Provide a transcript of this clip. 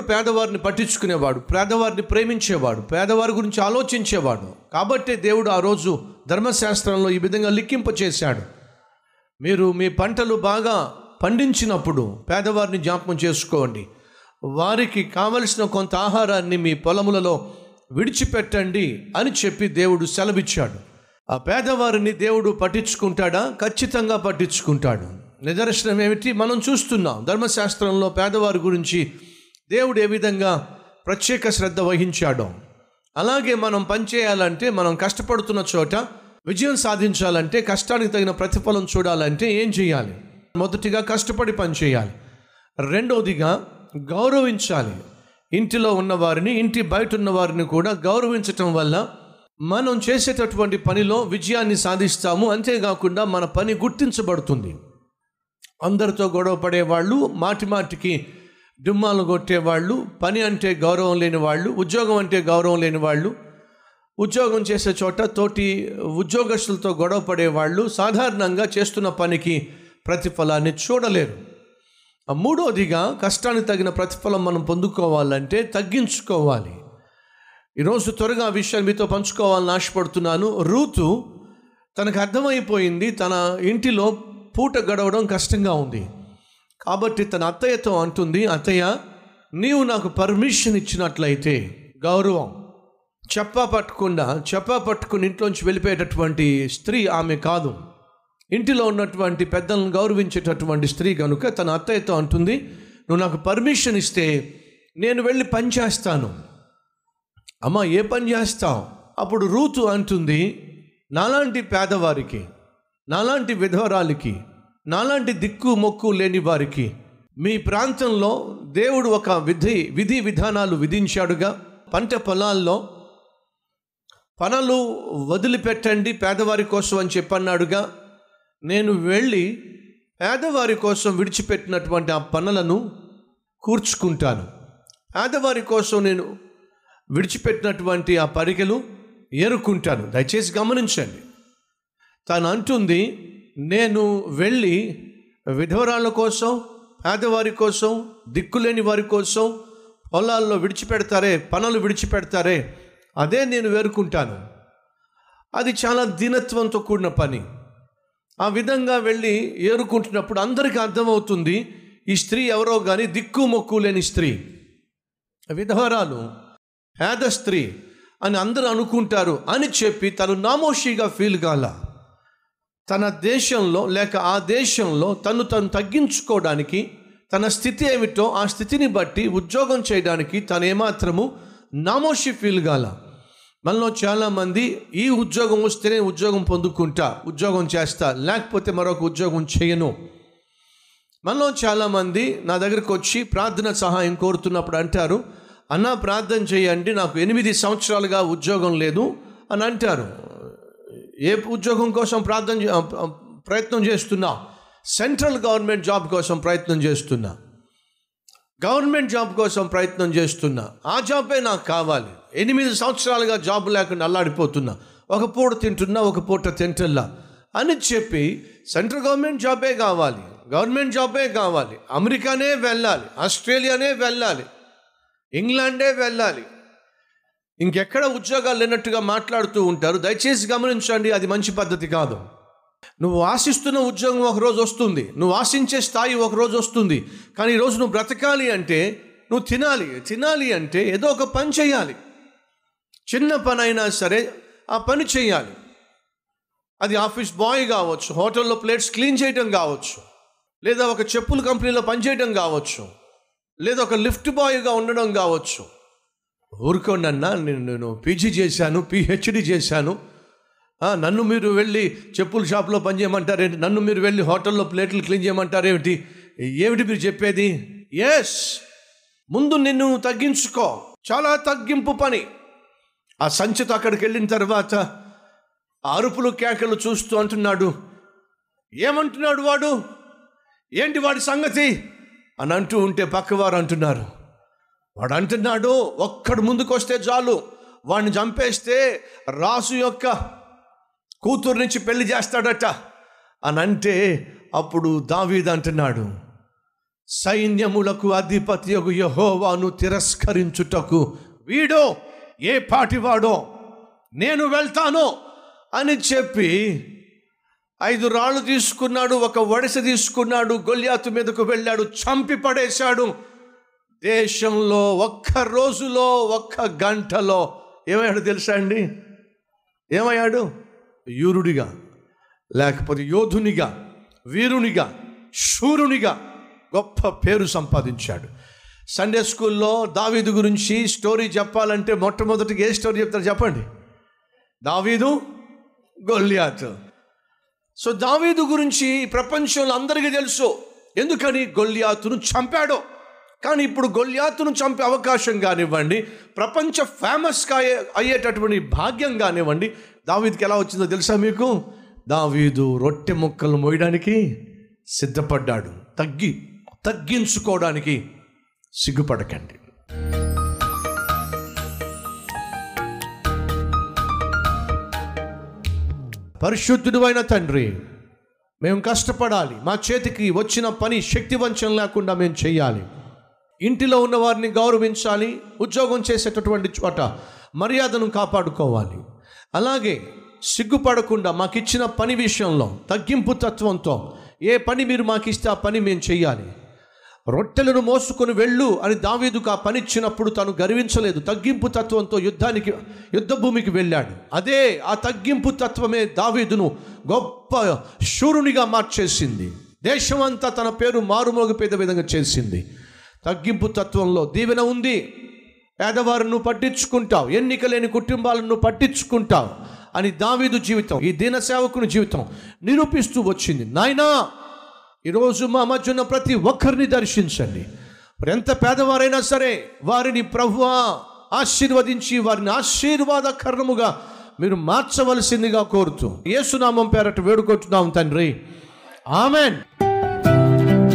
దేవుడు పేదవారిని పట్టించుకునేవాడు పేదవారిని ప్రేమించేవాడు పేదవారి గురించి ఆలోచించేవాడు. కాబట్టే దేవుడు ఆ రోజు ధర్మశాస్త్రంలో ఈ విధంగా లిక్కింప చేశాడు. మీరు మీ పంటలు బాగా పండించినప్పుడు పేదవారిని జ్ఞాపకం చేసుకోండి. వారికి కావలసిన కొంత ఆహారాన్ని మీ పొలములలో విడిచిపెట్టండి అని చెప్పి దేవుడు సెలవిచ్చాడు. ఆ పేదవారిని దేవుడు పట్టించుకుంటాడా? ఖచ్చితంగా పట్టించుకుంటాడు. నిదర్శనం ఏమిటి? మనం చూస్తున్నాం ధర్మశాస్త్రంలో పేదవారి గురించి దేవుడు ఏ విధంగా ప్రత్యేక శ్రద్ధ వహించాడో. అలాగే మనం పనిచేయాలంటే మనం కష్టపడుతున్న చోట విజయం సాధించాలంటే కష్టానికి తగిన ప్రతిఫలం చూడాలంటే ఏం చేయాలి? మొదటిగా కష్టపడి పనిచేయాలి. రెండవదిగా గౌరవించాలి. ఇంటిలో ఉన్నవారిని ఇంటి బయట ఉన్నవారిని కూడా గౌరవించటం వల్ల మనం చేసేటటువంటి పనిలో విజయాన్ని సాధిస్తాము. అంతేకాకుండా మన పని గుర్తించబడుతుంది. అందరితో గొడవ పడేవాళ్ళు మాటి మాటికి డుమ్మాలు కొట్టేవాళ్ళు పని అంటే గౌరవం లేని వాళ్ళు ఉద్యోగం అంటే గౌరవం లేని వాళ్ళు ఉద్యోగం చేసే చోట తోటి ఉద్యోగస్తులతో గొడవ పడేవాళ్ళు సాధారణంగా చేస్తున్న పనికి ప్రతిఫలాన్ని చూడలేరు. మూడవదిగా మూడోదిగా కష్టానికి తగిన ప్రతిఫలం మనం పొందుకోవాలంటే తగ్గించుకోవాలి. ఈరోజు త్వరగా ఆ విషయాన్ని మీతో పంచుకోవాలని ఆశపడుతున్నాను. రూతు తనకు అర్థమైపోయింది తన ఇంటిలో పూట గడవడం కష్టంగా ఉంది. కాబట్టి తన అత్తయ్యతో అంటుంది అత్తయ్య నీవు నాకు పర్మిషన్ ఇచ్చినట్లయితే గౌరవం. చెప్పా పట్టకుండా చెప్పా పట్టుకుని ఇంట్లోంచి వెళ్ళిపోయేటటువంటి స్త్రీ ఆమె కాదు. ఇంటిలో ఉన్నటువంటి పెద్దలను గౌరవించేటటువంటి స్త్రీ కనుక తన అత్తయ్యతో అంటుంది నువ్వు నాకు పర్మిషన్ ఇస్తే నేను వెళ్ళి పని చేస్తాను. అమ్మ ఏ పని చేస్తావు? అప్పుడు రూతు అంటుంది నాలాంటి పేదవారికి నాలాంటి విధవరాలకి నాలాంటి దిక్కు మొక్కు లేని వారికి మీ ప్రాంతంలో దేవుడు ఒక విధి విధి విధానాలు విధించాడుగా. పంట పొలాల్లో పనులు వదిలిపెట్టండి పేదవారి కోసం అని చెప్పన్నాడుగా. నేను వెళ్ళి పేదవారి కోసం విడిచిపెట్టినటువంటి ఆ పనులను కూర్చుకుంటాను. పేదవారి కోసం నేను విడిచిపెట్టినటువంటి ఆ పరిగెలు ఏరుకుంటాను. దయచేసి గమనించండి. తాను అంటుంది నేను వెళ్ళి విధవరాళ్ళ కోసం పేదవారి కోసం దిక్కులేని వారి కోసం పొలాల్లో విడిచిపెడతారే పనులు విడిచిపెడతారే అదే నేను వేరుకుంటాను అది చాలా దీనత్వంతో కూడిన పని. ఆ విధంగా వెళ్ళి ఏరుకుంటున్నప్పుడు అందరికీ అర్థమవుతుంది ఈ స్త్రీ ఎవరో కానీ దిక్కు మొక్కు లేని స్త్రీ. విధవరాలు పేద స్త్రీ అని అందరూ అనుకుంటారు అని చెప్పి తను నామోషిగా ఫీల్ కాల. తన దేశంలో లేక ఆ దేశంలో తను తను తగ్గించుకోవడానికి తన స్థితి ఏమిటో ఆ స్థితిని బట్టి ఉద్యోగం చేయడానికి తను ఏమాత్రము నామోషి ఫీల్ కాల మనలో చాలామంది ఈ ఉద్యోగం వస్తేనే ఉద్యోగం పొందుకుంటా ఉద్యోగం చేస్తా లేకపోతే మరొక ఉద్యోగం చేయను. మనలో చాలామంది నా దగ్గరకు వచ్చి ప్రార్థన సహాయం కోరుతున్నప్పుడు అంటారు అన్న ప్రార్థన చేయండి నాకు ఎనిమిది సంవత్సరాలుగా ఉద్యోగం లేదు అని అంటారు. ఏ ఉద్యోగం కోసం ప్రార్థన ప్రయత్నం చేస్తున్నా? సెంట్రల్ గవర్నమెంట్ జాబ్ కోసం ప్రయత్నం చేస్తున్నా. గవర్నమెంట్ జాబ్ కోసం ప్రయత్నం చేస్తున్నా. ఆ జాబే నాకు కావాలి. ఎనిమిది సంవత్సరాలుగా జాబ్ లేకుండా అల్లాడిపోతున్నా. ఒక పూట తింటున్నా ఒక పూట తింటున్నా అని చెప్పి సెంట్రల్ గవర్నమెంట్ జాబే కావాలి. గవర్నమెంట్ జాబే కావాలి. అమెరికానే వెళ్ళాలి. ఆస్ట్రేలియానే వెళ్ళాలి. ఇంగ్లాండే వెళ్ళాలి. ఇంకెక్కడ ఉద్యోగాలు లేనట్టుగా మాట్లాడుతూ ఉంటారు? దయచేసి గమనించండి అది మంచి పద్ధతి కాదు. నువ్వు ఆశిస్తున్న ఉద్యోగం ఒకరోజు వస్తుంది. నువ్వు ఆశించే స్థాయి ఒకరోజు వస్తుంది. కానీ ఈరోజు నువ్వు బ్రతకాలి అంటే నువ్వు తినాలి. తినాలి అంటే ఏదో ఒక పని చేయాలి. చిన్న పని అయినా సరే ఆ పని చేయాలి. అది ఆఫీస్ బాయ్ కావచ్చు హోటల్లో ప్లేట్స్ క్లీన్ చేయడం కావచ్చు లేదా ఒక చెప్పుల కంపెనీలో పనిచేయడం కావచ్చు లేదా ఒక లిఫ్ట్ బాయ్గా ఉండడం కావచ్చు. ఊరుకోండన్నా నేను నేను పీజీ చేశాను పిహెచ్డి చేశాను. నన్ను మీరు వెళ్ళి చెప్పుల షాప్లో పనిచేయమంటారేంటి? నన్ను మీరు వెళ్ళి హోటల్లో ప్లేట్లు క్లీన్ చేయమంటారేమిటి? ఏమిటి మీరు చెప్పేది? ఎస్ ముందు నిన్ను తగ్గించుకో. చాలా తగ్గింపు పని. ఆ సంచితో అక్కడికి వెళ్ళిన తర్వాత అరుపులు కేకలు చూస్తూ అంటున్నాడు. ఏమంటున్నాడు వాడు? ఏంటి వాడి సంగతి? అని అంటూ ఉంటే పక్కవారు అంటున్నారు. వాడు అంటున్నాడు ఒక్కడు ముందుకు వస్తే చాలు. వాడిని చంపేస్తే రాసు యొక్క కూతురు నుంచి పెళ్ళి చేస్తాడట. అని అంటే అప్పుడు దావీద్ అంటున్నాడు సైన్యములకు అధిపతి యహోవాను తిరస్కరించుటకు వీడో ఏ పాటివాడో నేను వెళ్తాను అని చెప్పి ఐదు రాళ్ళు తీసుకున్నాడు ఒక వడిస తీసుకున్నాడు గొల్యాతు మీదకు వెళ్ళాడు చంపి పడేశాడు. దేశంలో ఒక్క రోజులో ఒక్క గంటలో ఏమయ్యాడు తెలుసా అండి? ఏమయ్యాడు? యూరుడిగా లేకపోతే యోధునిగా వీరునిగా శూరునిగా గొప్ప పేరు సంపాదించాడు. సండే స్కూల్లో దావీదు గురించి స్టోరీ చెప్పాలంటే మొట్టమొదటిగా ఏ స్టోరీ చెప్తారు చెప్పండి? దావీదు గొల్లియాత్. సో దావీదు గురించి ప్రపంచంలో అందరికీ తెలుసు. ఎందుకని? గొల్లియాతును చంపాడు. కానీ ఇప్పుడు గొల్లియాతును చంపే అవకాశం కానివ్వండి ప్రపంచ ఫేమస్గా అయ్యే అయ్యేటటువంటి భాగ్యం కానివ్వండి దావీదుకి ఎలా వచ్చిందో తెలుసా మీకు? దావీదు రొట్టె ముక్కలు మోయడానికి సిద్ధపడ్డాడు. తగ్గి తగ్గించుకోవడానికి సిగ్గుపడకండి. పరిశుద్ధుడు అయిన తండ్రి మేము కష్టపడాలి. మా చేతికి వచ్చిన పని శక్తివంచం లేకుండా మేము చేయాలి. ఇంటిలో ఉన్న వారిని గౌరవించాలి ఉద్యోగం చేసేటటువంటి చోట మర్యాదను కాపాడుకోవాలి. అలాగే సిగ్గుపడకుండా మాకు ఇచ్చిన పని విషయంలో తగ్గింపు తత్వంతో ఏ పని మీరు మాకు ఇస్తే ఆ పని మేము చేయాలి రొట్టెలను మోసుకొని వెళ్ళు అని దావీదుకు ఆ పని ఇచ్చినప్పుడు తను గర్వించలేదు. తగ్గింపు తత్వంతో యుద్ధానికి యుద్ధ భూమికి వెళ్ళాడు. అదే ఆ తగ్గింపు తత్వమే దావీదును గొప్ప శూరునిగా మార్చేసింది. దేశమంతా తన పేరు మారుమోగిపోయే విధంగా చేసింది. తగ్గింపు తత్వంలో దీవెన ఉంది. పేదవారిను నువ్వు పట్టించుకుంటావు. ఎన్నిక లేని కుటుంబాలను నువ్వు పట్టించుకుంటావు అని దావీదు జీవితం ఈ దీన సేవకుని జీవితం నిరూపిస్తూ వచ్చింది. నాయనా ఈరోజు మా మధ్య ఉన్న ప్రతి ఒక్కరిని దర్శించండి. ఎంత పేదవారైనా సరే వారిని ప్రభువా ఆశీర్వదించి వారిని ఆశీర్వాదకరణముగా మీరు మార్చవలసిందిగా కోరుతూ ఏసునామం పేరట వేడుకుంటున్నాం తండ్రి. ఆమెన్.